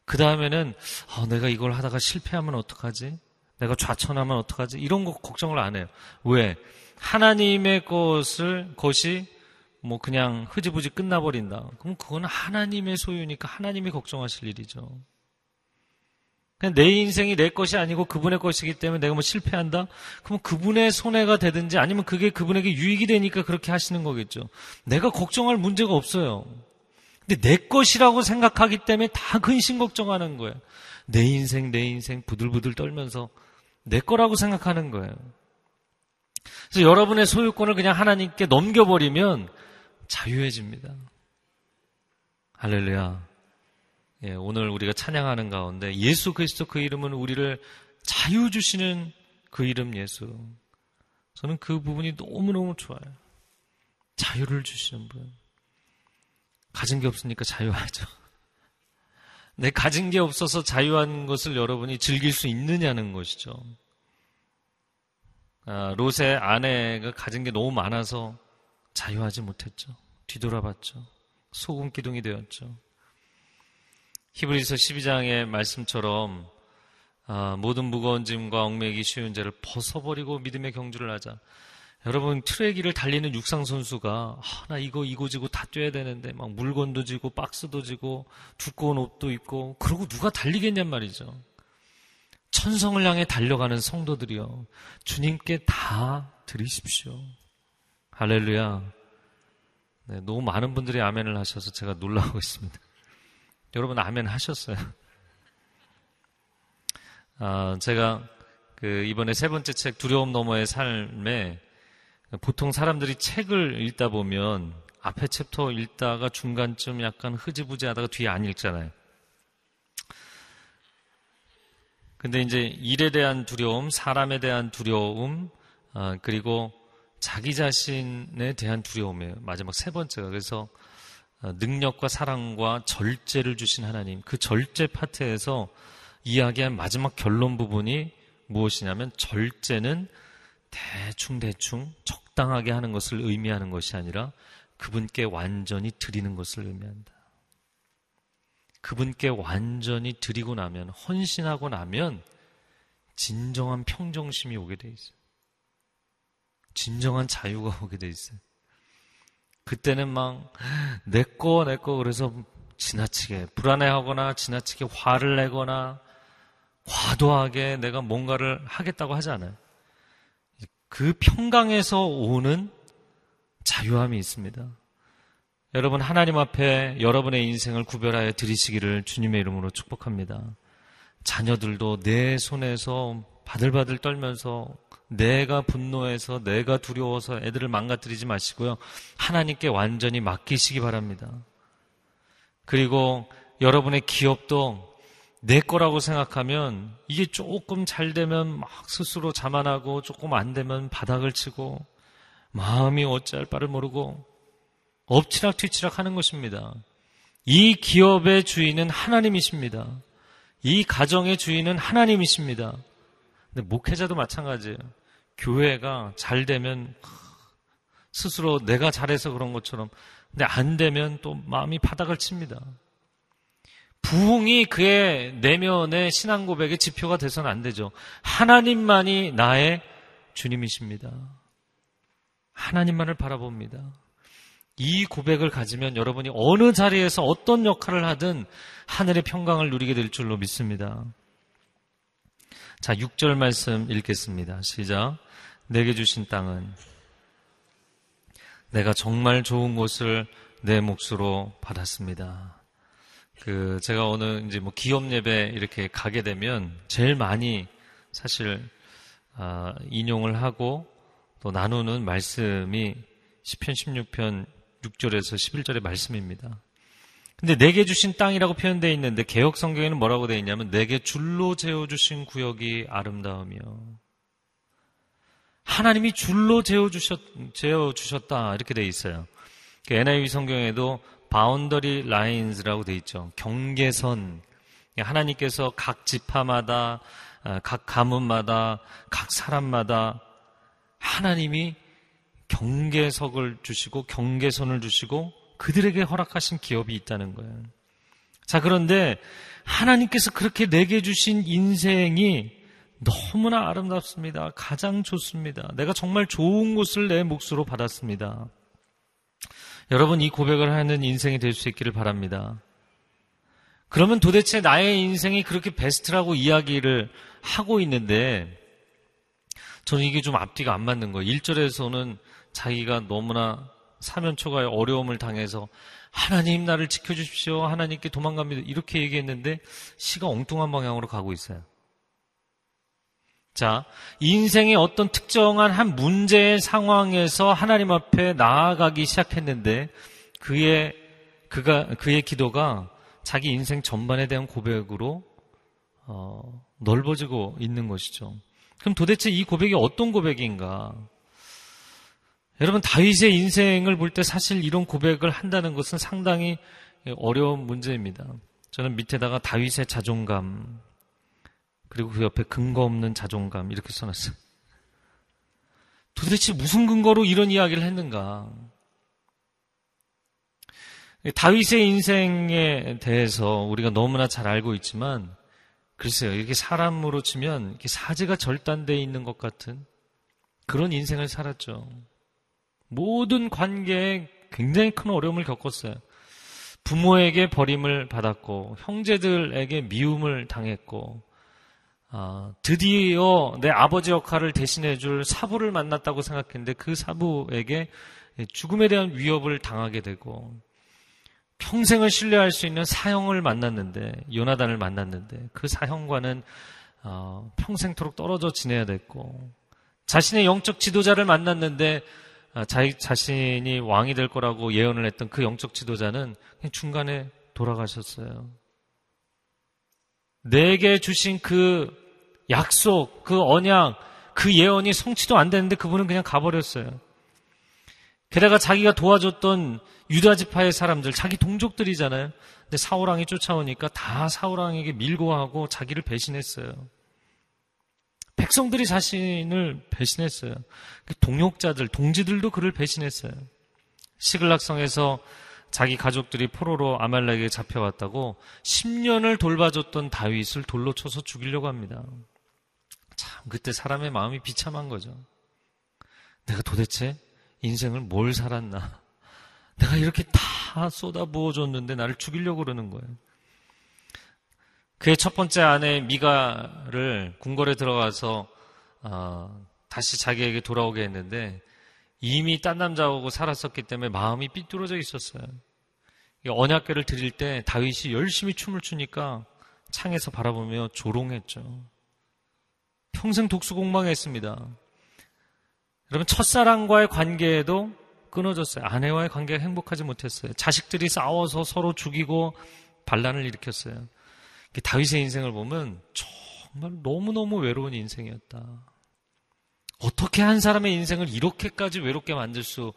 그 다음에는 어, 내가 이걸 하다가 실패하면 어떡하지? 내가 좌천하면 어떡하지? 이런 거 걱정을 안 해요. 왜? 하나님의 것을 것이 뭐 그냥 흐지부지 끝나버린다. 그럼 그건 하나님의 소유니까 하나님이 걱정하실 일이죠. 그냥 내 인생이 내 것이 아니고 그분의 것이기 때문에 내가 뭐 실패한다? 그럼 그분의 손해가 되든지 아니면 그게 그분에게 유익이 되니까 그렇게 하시는 거겠죠. 내가 걱정할 문제가 없어요. 근데 내 것이라고 생각하기 때문에 다 근심 걱정하는 거예요. 내 인생, 내 인생 부들부들 떨면서 내 거라고 생각하는 거예요. 그래서 여러분의 소유권을 그냥 하나님께 넘겨버리면 자유해집니다. 할렐루야. 예, 오늘 우리가 찬양하는 가운데 예수 그리스도 그 이름은 우리를 자유 주시는 그 이름 예수. 저는 그 부분이 너무너무 좋아요. 자유를 주시는 분. 가진 게 없으니까 자유하죠. 내 가진 게 없어서 자유한 것을 여러분이 즐길 수 있느냐는 것이죠. 아, 롯의 아내가 가진 게 너무 많아서 자유하지 못했죠. 뒤돌아봤죠. 소금 기둥이 되었죠. 히브리서 12장의 말씀처럼 아, 모든 무거운 짐과 얽매기 쉬운 죄를 벗어버리고 믿음의 경주를 하자. 여러분 트레기를 달리는 육상 선수가 아, 나 이거 이거 지고 다 뛰어야 되는데 막 물건도 지고 박스도 지고 두꺼운 옷도 입고 그러고 누가 달리겠냔 말이죠. 천성을 향해 달려가는 성도들이요. 주님께 다 드리십시오. 할렐루야. 네, 너무 많은 분들이 아멘을 하셔서 제가 놀라고 있습니다. 여러분 아멘 하셨어요? 아, 제가 그 이번에 세 번째 책 두려움 너머의 삶에 보통 사람들이 책을 읽다 보면 앞에 챕터 읽다가 중간쯤 약간 흐지부지 하다가 뒤에 안 읽잖아요. 근데 이제 일에 대한 두려움, 사람에 대한 두려움, 아, 그리고 자기 자신에 대한 두려움이에요. 마지막 세 번째가. 그래서 아, 능력과 사랑과 절제를 주신 하나님. 그 절제 파트에서 이야기한 마지막 결론 부분이 무엇이냐면 절제는 대충대충 적당하게 하는 것을 의미하는 것이 아니라 그분께 완전히 드리는 것을 의미한다. 그분께 완전히 드리고 나면, 헌신하고 나면, 진정한 평정심이 오게 돼 있어요. 진정한 자유가 오게 돼 있어요. 그때는 막, 내 거, 내 거, 그래서 지나치게 불안해하거나 지나치게 화를 내거나 과도하게 내가 뭔가를 하겠다고 하지 않아요. 그 평강에서 오는 자유함이 있습니다. 여러분 하나님 앞에 여러분의 인생을 구별하여 드리시기를 주님의 이름으로 축복합니다. 자녀들도 내 손에서 바들바들 떨면서 내가 분노해서 내가 두려워서 애들을 망가뜨리지 마시고요. 하나님께 완전히 맡기시기 바랍니다. 그리고 여러분의 기업도 내 거라고 생각하면 이게 조금 잘 되면 막 스스로 자만하고 조금 안 되면 바닥을 치고 마음이 어찌할 바를 모르고 엎치락 뒤치락 하는 것입니다. 이 기업의 주인은 하나님이십니다. 이 가정의 주인은 하나님이십니다. 근데 목회자도 마찬가지예요. 교회가 잘 되면 스스로 내가 잘해서 그런 것처럼 근데 안 되면 또 마음이 바닥을 칩니다. 부흥이 그의 내면의 신앙 고백의 지표가 돼서는 안 되죠. 하나님만이 나의 주님이십니다. 하나님만을 바라봅니다. 이 고백을 가지면 여러분이 어느 자리에서 어떤 역할을 하든 하늘의 평강을 누리게 될 줄로 믿습니다. 자, 6절 말씀 읽겠습니다. 시작. 내게 주신 땅은 내가 정말 좋은 곳을 내 몫으로 받았습니다. 그 제가 오늘 이제 뭐 기업 예배 이렇게 가게 되면 제일 많이 사실 아, 인용을 하고 또 나누는 말씀이 10편 16편 6절에서 11절의 말씀입니다. 근데 내게 주신 땅이라고 표현되어 있는데 개혁 성경에는 뭐라고 되어 있냐면 내게 줄로 재어 주신 구역이 아름다우며 하나님이 줄로 재어 주셨 재어 주셨다 이렇게 되어 있어요. 그 NIV 성경에도 boundary lines라고 되어 있죠. 경계선. 하나님께서 각 지파마다 아, 각 가문마다 각 사람마다 하나님이 경계석을 주시고 경계선을 주시고 그들에게 허락하신 기업이 있다는 거예요. 자, 그런데 하나님께서 그렇게 내게 주신 인생이 너무나 아름답습니다. 가장 좋습니다. 내가 정말 좋은 곳을 내 몫으로 받았습니다. 여러분 이 고백을 하는 인생이 될 수 있기를 바랍니다. 그러면 도대체 나의 인생이 그렇게 베스트라고 이야기를 하고 있는데 저는 이게 좀 앞뒤가 안 맞는 거예요. 1절에서는 자기가 너무나 사면초가의 어려움을 당해서 하나님 나를 지켜주십시오. 하나님께 도망갑니다. 이렇게 얘기했는데 시가 엉뚱한 방향으로 가고 있어요. 자, 인생의 어떤 특정한 한 문제의 상황에서 하나님 앞에 나아가기 시작했는데 그의 그가 그의 기도가 자기 인생 전반에 대한 고백으로 어, 넓어지고 있는 것이죠. 그럼 도대체 이 고백이 어떤 고백인가? 여러분 다윗의 인생을 볼 때 사실 이런 고백을 한다는 것은 상당히 어려운 문제입니다. 저는 밑에다가 다윗의 자존감 그리고 그 옆에 근거 없는 자존감 이렇게 써놨어요. 도대체 무슨 근거로 이런 이야기를 했는가? 다윗의 인생에 대해서 우리가 너무나 잘 알고 있지만 글쎄요 이렇게 사람으로 치면 이렇게 사지가 절단되어 있는 것 같은 그런 인생을 살았죠. 모든 관계에 굉장히 큰 어려움을 겪었어요. 부모에게 버림을 받았고 형제들에게 미움을 당했고 어, 드디어 내 아버지 역할을 대신해 줄 사부를 만났다고 생각했는데 그 사부에게 죽음에 대한 위협을 당하게 되고 평생을 신뢰할 수 있는 사형을 만났는데 요나단을 만났는데 그 사형과는 어, 평생토록 떨어져 지내야 됐고 자신의 영적 지도자를 만났는데 아, 자기 자신이 왕이 될 거라고 예언을 했던 그 영적 지도자는 중간에 돌아가셨어요. 내게 주신 그 약속, 그 언약, 그 예언이 성취도 안 되는데 그분은 그냥 가버렸어요. 게다가 자기가 도와줬던 유다 지파의 사람들, 자기 동족들이잖아요. 근데 사우랑이 쫓아오니까 다 사우랑에게 밀고 하고 자기를 배신했어요. 백성들이 자신을 배신했어요. 그 동역자들, 동지들도 그를 배신했어요. 시글락성에서 자기 가족들이 포로로 아말렉에 잡혀왔다고 10년을 돌봐줬던 다윗을 돌로 쳐서 죽이려고 합니다. 참, 그때 사람의 마음이 비참한 거죠. 내가 도대체 인생을 뭘 살았나. 내가 이렇게 다 쏟아부어 줬는데 나를 죽이려고 그러는 거예요. 그의 첫 번째 아내 미가를 궁궐에 들어가서 어, 다시 자기에게 돌아오게 했는데 이미 딴 남자하고 살았었기 때문에 마음이 삐뚤어져 있었어요. 언약궤를 드릴 때 다윗이 열심히 춤을 추니까 창에서 바라보며 조롱했죠. 평생 독수 공방했습니다. 여러분 첫사랑과의 관계에도 끊어졌어요. 아내와의 관계가 행복하지 못했어요. 자식들이 싸워서 서로 죽이고 반란을 일으켰어요. 다윗의 인생을 보면 정말 너무너무 외로운 인생이었다. 어떻게 한 사람의 인생을 이렇게까지 외롭게 만들 수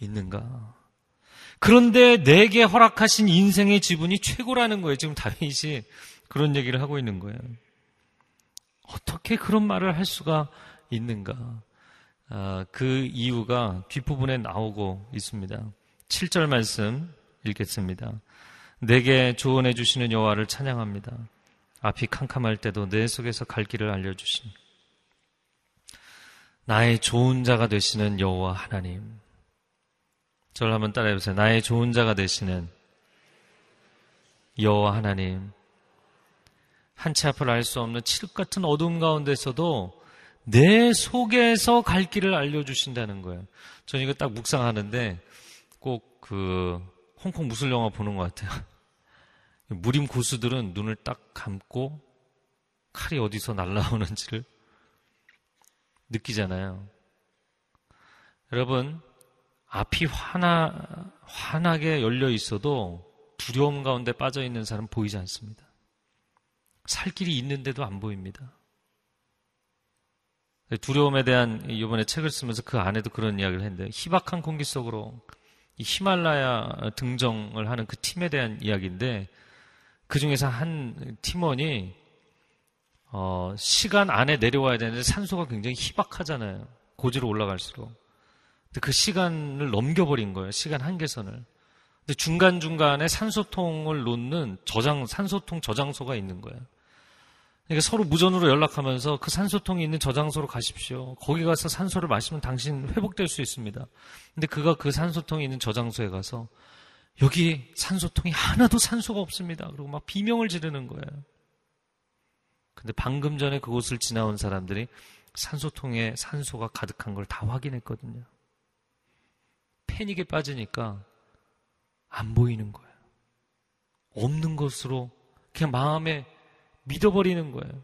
있는가? 그런데 내게 허락하신 인생의 지분이 최고라는 거예요. 지금 다윗이 그런 얘기를 하고 있는 거예요. 어떻게 그런 말을 할 수가 있는가? 아, 그 이유가 뒷부분에 나오고 있습니다. 7절 말씀 읽겠습니다. 내게 조언해 주시는 여호와를 찬양합니다. 앞이 캄캄할 때도 내 속에서 갈 길을 알려주신 나의 좋은 자가 되시는 여호와 하나님. 저를 한번 따라해 보세요. 나의 좋은 자가 되시는 여호와 하나님. 한치 앞을 알 수 없는 칠흑 같은 어둠 가운데서도 내 속에서 갈 길을 알려주신다는 거예요. 저는 이거 딱 묵상하는데 꼭 그 홍콩 무술 영화 보는 것 같아요. 무림 고수들은 눈을 딱 감고 칼이 어디서 날라오는지를 느끼잖아요. 여러분, 앞이 환하, 환하게 열려 있어도 두려움 가운데 빠져 있는 사람 보이지 않습니다. 살 길이 있는데도 안 보입니다. 두려움에 대한 이번에 책을 쓰면서 그 안에도 그런 이야기를 했는데 희박한 공기 속으로 히말라야 등정을 하는 그 팀에 대한 이야기인데 그 중에서 한 팀원이 어, 시간 안에 내려와야 되는데 산소가 굉장히 희박하잖아요. 고지로 올라갈수록. 근데 그 시간을 넘겨버린 거예요. 시간 한계선을. 근데 중간중간에 산소통을 놓는 저장, 산소통 저장소가 있는 거예요. 그러니까 서로 무전으로 연락하면서 그 산소통이 있는 저장소로 가십시오. 거기 가서 산소를 마시면 당신 회복될 수 있습니다. 근데 그가 그 산소통이 있는 저장소에 가서 여기 산소통이 하나도 산소가 없습니다. 그리고 막 비명을 지르는 거예요. 근데 방금 전에 그곳을 지나온 사람들이 산소통에 산소가 가득한 걸 다 확인했거든요. 패닉에 빠지니까 안 보이는 거예요. 없는 것으로 그냥 마음에 믿어버리는 거예요.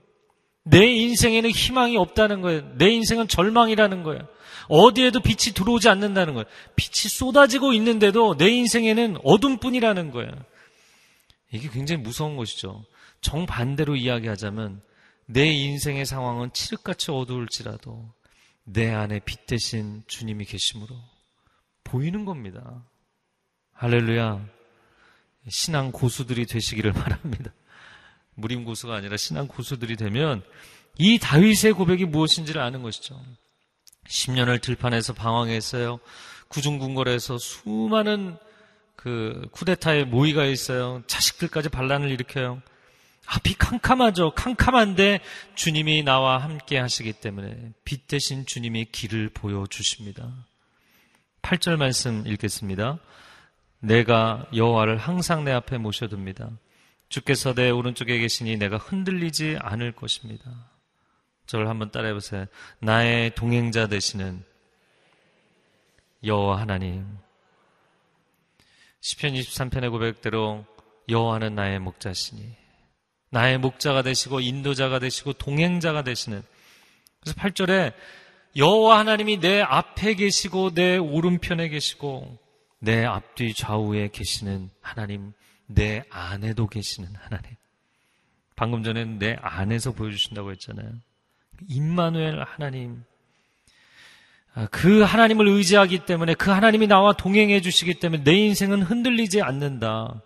내 인생에는 희망이 없다는 거예요. 내 인생은 절망이라는 거예요. 어디에도 빛이 들어오지 않는다는 거예요. 빛이 쏟아지고 있는데도 내 인생에는 어둠뿐이라는 거예요. 이게 굉장히 무서운 것이죠. 정반대로 이야기하자면 내 인생의 상황은 칠흑같이 어두울지라도 내 안에 빛 대신 주님이 계심으로 보이는 겁니다. 할렐루야. 신앙 고수들이 되시기를 바랍니다. 무림 고수가 아니라 신앙 고수들이 되면 이 다윗의 고백이 무엇인지를 아는 것이죠. 10년을 들판에서 방황했어요. 구중궁궐에서 수많은 그 쿠데타에 모의가 있어요. 자식들까지 반란을 일으켜요. 앞이 캄캄하죠. 캄캄한데 주님이 나와 함께 하시기 때문에 빛 대신 주님이 길을 보여주십니다. 8절 말씀 읽겠습니다. 내가 여호와를 항상 내 앞에 모셔둡니다. 주께서 내 오른쪽에 계시니 내가 흔들리지 않을 것입니다. 저를 한번 따라해 보세요. 나의 동행자 되시는 여호와 하나님. 시편 23편의 고백대로 여호와는 나의 목자시니 나의 목자가 되시고 인도자가 되시고 동행자가 되시는 그래서 8절에 여호와 하나님이 내 앞에 계시고 내 오른편에 계시고 내 앞뒤 좌우에 계시는 하나님 내 안에도 계시는 하나님. 방금 전에 내 안에서 보여주신다고 했잖아요. 임마누엘 하나님. 아, 그 하나님을 의지하기 때문에 그 하나님이 나와 동행해 주시기 때문에 내 인생은 흔들리지 않는다.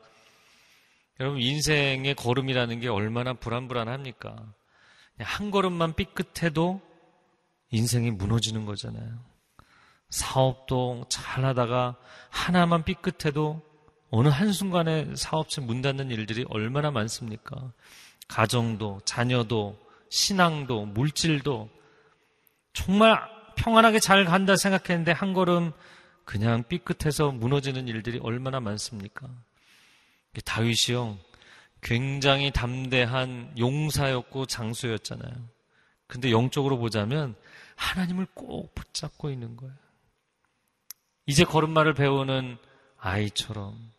여러분 인생의 걸음이라는 게 얼마나 불안불안합니까? 한 걸음만 삐끗해도 인생이 무너지는 거잖아요. 사업도 잘 하다가 하나만 삐끗해도 어느 한순간에 사업체 문 닫는 일들이 얼마나 많습니까? 가정도, 자녀도, 신앙도, 물질도 정말 평안하게 잘 간다 생각했는데 한 걸음 그냥 삐끗해서 무너지는 일들이 얼마나 많습니까? 다윗이요. 굉장히 담대한 용사였고 장수였잖아요. 근데 영적으로 보자면 하나님을 꼭 붙잡고 있는 거예요. 이제 걸음마를 배우는 아이처럼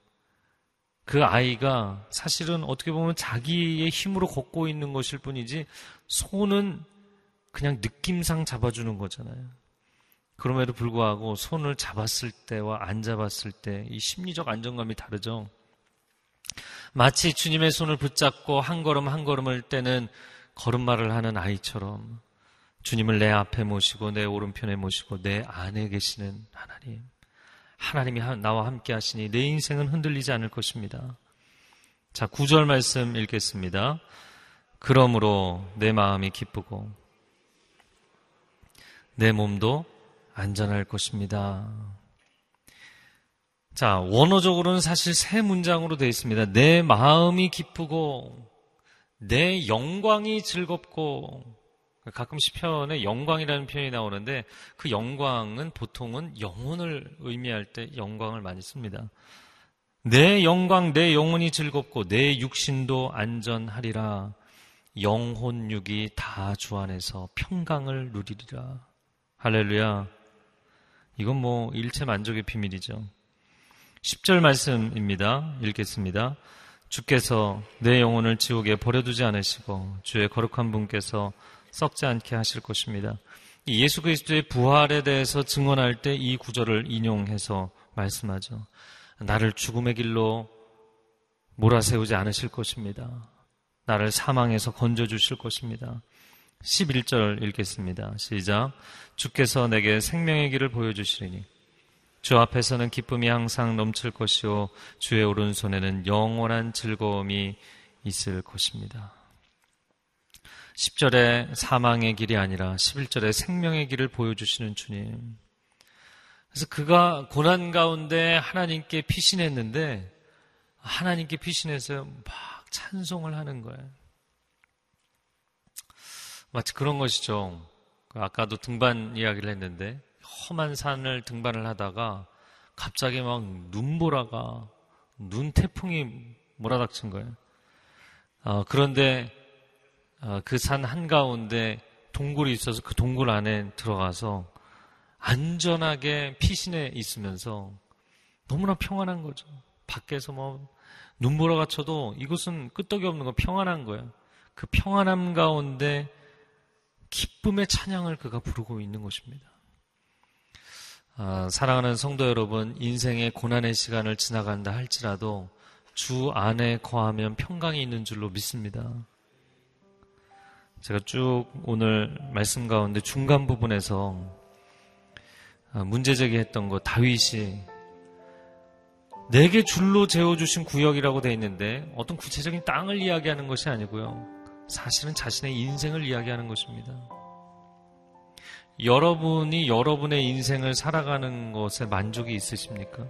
그 아이가 사실은 어떻게 보면 자기의 힘으로 걷고 있는 것일 뿐이지 손은 그냥 느낌상 잡아주는 거잖아요. 그럼에도 불구하고 손을 잡았을 때와 안 잡았을 때 이 심리적 안정감이 다르죠. 마치 주님의 손을 붙잡고 한 걸음 한 걸음을 떼는 걸음마를 하는 아이처럼 주님을 내 앞에 모시고 내 오른편에 모시고 내 안에 계시는 하나님. 하나님이 나와 함께 하시니 내 인생은 흔들리지 않을 것입니다. 자, 구절 말씀 읽겠습니다. 그러므로 내 마음이 기쁘고 내 몸도 안전할 것입니다. 자, 원어적으로는 사실 세 문장으로 되어 있습니다. 내 마음이 기쁘고 내 영광이 즐겁고 가끔 시편에 영광이라는 표현이 나오는데 그 영광은 보통은 영혼을 의미할 때 영광을 많이 씁니다. 내 영광, 내 영혼이 즐겁고 내 육신도 안전하리라. 영혼육이 다 주 안에서 평강을 누리리라. 할렐루야. 이건 뭐 일체 만족의 비밀이죠. 10절 말씀입니다. 읽겠습니다. 주께서 내 영혼을 지옥에 버려두지 않으시고 주의 거룩한 분께서 썩지 않게 하실 것입니다. 예수 그리스도의 부활에 대해서 증언할 때 이 구절을 인용해서 말씀하죠. 나를 죽음의 길로 몰아세우지 않으실 것입니다. 나를 사망에서 건져주실 것입니다. 11절 읽겠습니다. 시작. 주께서 내게 생명의 길을 보여주시리니 주 앞에서는 기쁨이 항상 넘칠 것이요 주의 오른손에는 영원한 즐거움이 있을 것입니다. 10절에 사망의 길이 아니라 11절에 생명의 길을 보여주시는 주님. 그래서 그가 고난 가운데 하나님께 피신했는데 하나님께 피신해서 막 찬송을 하는 거예요. 마치 그런 것이죠. 아까도 등반 이야기를 했는데 험한 산을 등반을 하다가 갑자기 막 눈보라가 눈 태풍이 몰아닥친 거예요. 어, 그런데 어, 그 산 한가운데 동굴이 있어서 그 동굴 안에 들어가서 안전하게 피신해 있으면서 너무나 평안한 거죠. 밖에서 뭐 눈보라가 쳐도 이곳은 끄떡이 없는 거 평안한 거예요. 그 평안함 가운데 기쁨의 찬양을 그가 부르고 있는 것입니다. 아, 사랑하는 성도 여러분, 인생의 고난의 시간을 지나간다 할지라도 주 안에 거하면 평강이 있는 줄로 믿습니다. 제가 쭉 오늘 말씀 가운데 중간 부분에서 아, 문제 제기했던 거 다윗이 내게 줄로 재워주신 구역이라고 돼 있는데 어떤 구체적인 땅을 이야기하는 것이 아니고요. 사실은 자신의 인생을 이야기하는 것입니다. 여러분이 여러분의 인생을 살아가는 것에 만족이 있으십니까?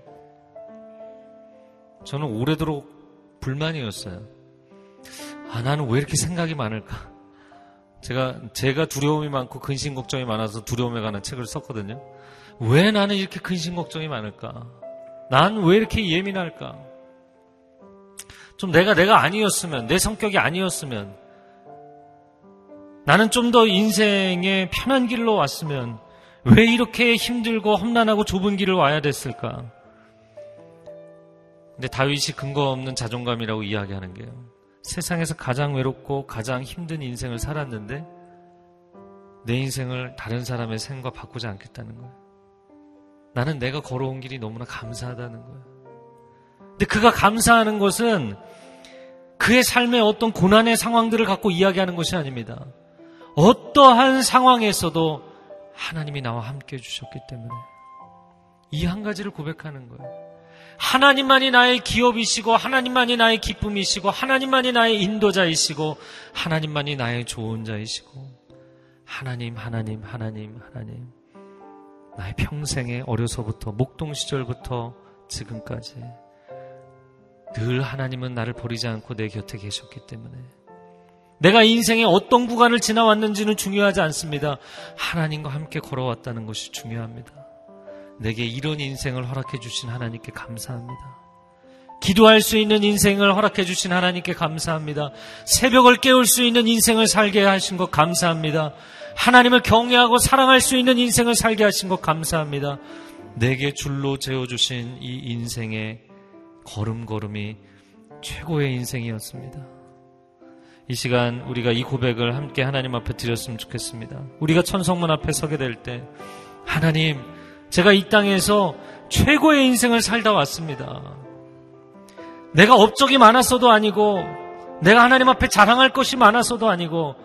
저는 오래도록 불만이었어요. 아, 나는 왜 이렇게 생각이 많을까? 제가, 제가 두려움이 많고 근심 걱정이 많아서 두려움에 관한 책을 썼거든요. 왜 나는 이렇게 근심 걱정이 많을까? 난 왜 이렇게 예민할까? 좀 내가 내가 아니었으면, 내 성격이 아니었으면, 나는 좀 더 인생의 편한 길로 왔으면, 왜 이렇게 힘들고 험난하고 좁은 길을 와야 됐을까? 근데 다윗이 근거 없는 자존감이라고 이야기하는 게요. 세상에서 가장 외롭고 가장 힘든 인생을 살았는데 내 인생을 다른 사람의 생과 바꾸지 않겠다는 거예요. 나는 내가 걸어온 길이 너무나 감사하다는 거예요. 근데 그가 감사하는 것은 그의 삶의 어떤 고난의 상황들을 갖고 이야기하는 것이 아닙니다. 어떠한 상황에서도 하나님이 나와 함께 해주셨기 때문에 이 한 가지를 고백하는 거예요. 하나님만이 나의 기업이시고 하나님만이 나의 기쁨이시고 하나님만이 나의 인도자이시고 하나님만이 나의 좋은 자이시고 하나님 하나님 하나님 하나님 나의 평생에 어려서부터 목동 시절부터 지금까지 늘 하나님은 나를 버리지 않고 내 곁에 계셨기 때문에 내가 인생의 어떤 구간을 지나왔는지는 중요하지 않습니다. 하나님과 함께 걸어왔다는 것이 중요합니다. 내게 이런 인생을 허락해 주신 하나님께 감사합니다. 기도할 수 있는 인생을 허락해 주신 하나님께 감사합니다. 새벽을 깨울 수 있는 인생을 살게 하신 것 감사합니다. 하나님을 경외하고 사랑할 수 있는 인생을 살게 하신 것 감사합니다. 내게 줄로 재워주신 이 인생의 걸음걸음이 최고의 인생이었습니다. 이 시간 우리가 이 고백을 함께 하나님 앞에 드렸으면 좋겠습니다. 우리가 천성문 앞에 서게 될 때, 하나님, 제가 이 땅에서 최고의 인생을 살다 왔습니다. 내가 업적이 많았어도 아니고, 내가 하나님 앞에 자랑할 것이 많았어도 아니고,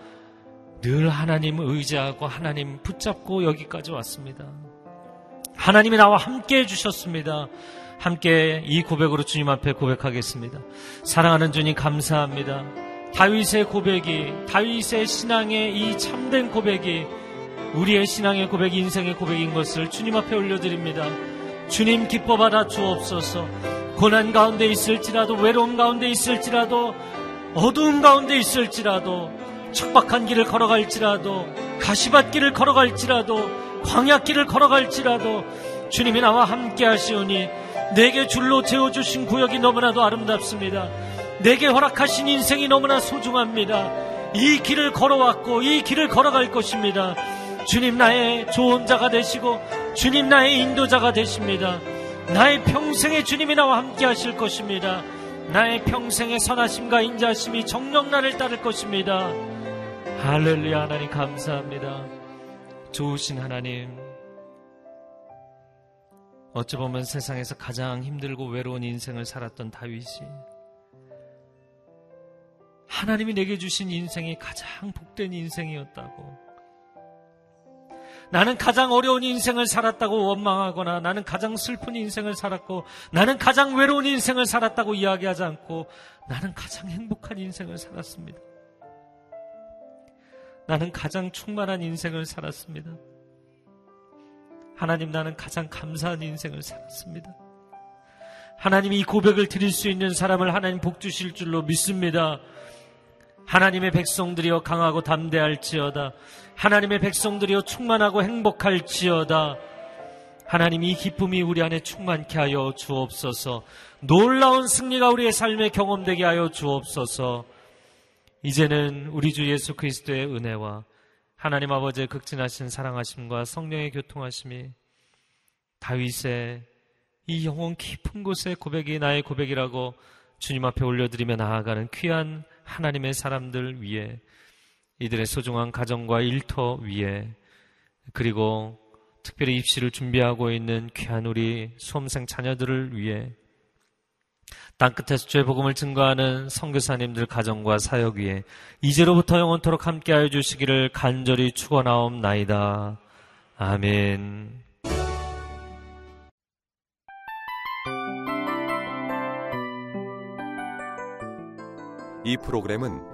늘 하나님 의지하고 하나님 붙잡고 여기까지 왔습니다. 하나님이 나와 함께 해주셨습니다. 함께 이 고백으로 주님 앞에 고백하겠습니다. 사랑하는 주님 감사합니다. 다윗의 고백이, 다윗의 신앙의 이 참된 고백이 우리의 신앙의 고백, 인생의 고백인 것을 주님 앞에 올려드립니다. 주님 기뻐 받아 주옵소서. 고난 가운데 있을지라도 외로움 가운데 있을지라도 어두움 가운데 있을지라도 척박한 길을 걸어갈지라도 가시밭길을 걸어갈지라도 광야길을 걸어갈지라도 주님이 나와 함께 하시오니 내게 줄로 재워주신 구역이 너무나도 아름답습니다. 내게 허락하신 인생이 너무나 소중합니다. 이 길을 걸어왔고 이 길을 걸어갈 것입니다. 주님 나의 조언자가 되시고 주님 나의 인도자가 되십니다. 나의 평생에 주님이 나와 함께 하실 것입니다. 나의 평생의 선하심과 인자심이 정령 나를 따를 것입니다. 할렐루야 하나님 감사합니다. 좋으신 하나님. 어찌 보면 세상에서 가장 힘들고 외로운 인생을 살았던 다윗이 하나님이 내게 주신 인생이 가장 복된 인생이었다고 나는 가장 어려운 인생을 살았다고 원망하거나 나는 가장 슬픈 인생을 살았고 나는 가장 외로운 인생을 살았다고 이야기하지 않고 나는 가장 행복한 인생을 살았습니다. 나는 가장 충만한 인생을 살았습니다. 하나님 나는 가장 감사한 인생을 살았습니다. 하나님이 이 고백을 드릴 수 있는 사람을 하나님 복 주실 줄로 믿습니다. 하나님의 백성들이여 강하고 담대할지어다. 하나님의 백성들이여 충만하고 행복할지어다. 하나님 이 기쁨이 우리 안에 충만케 하여 주옵소서. 놀라운 승리가 우리의 삶에 경험되게 하여 주옵소서. 이제는 우리 주 예수 그리스도의 은혜와 하나님 아버지의 극진하신 사랑하심과 성령의 교통하심이 다윗의 이 영혼 깊은 곳의 고백이 나의 고백이라고 주님 앞에 올려드리며 나아가는 귀한 하나님의 사람들 위에 이들의 소중한 가정과 일터 위에 그리고 특별히 입시를 준비하고 있는 귀한 우리 수험생 자녀들을 위해 땅끝에서 죄 복음을 증거하는 선교사님들 가정과 사역 위에 이제로부터 영원토록 함께하여 주시기를 간절히 축원하옵나이다. 아멘. 이 프로그램은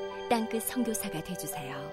땅끝 성교사가 되주세요.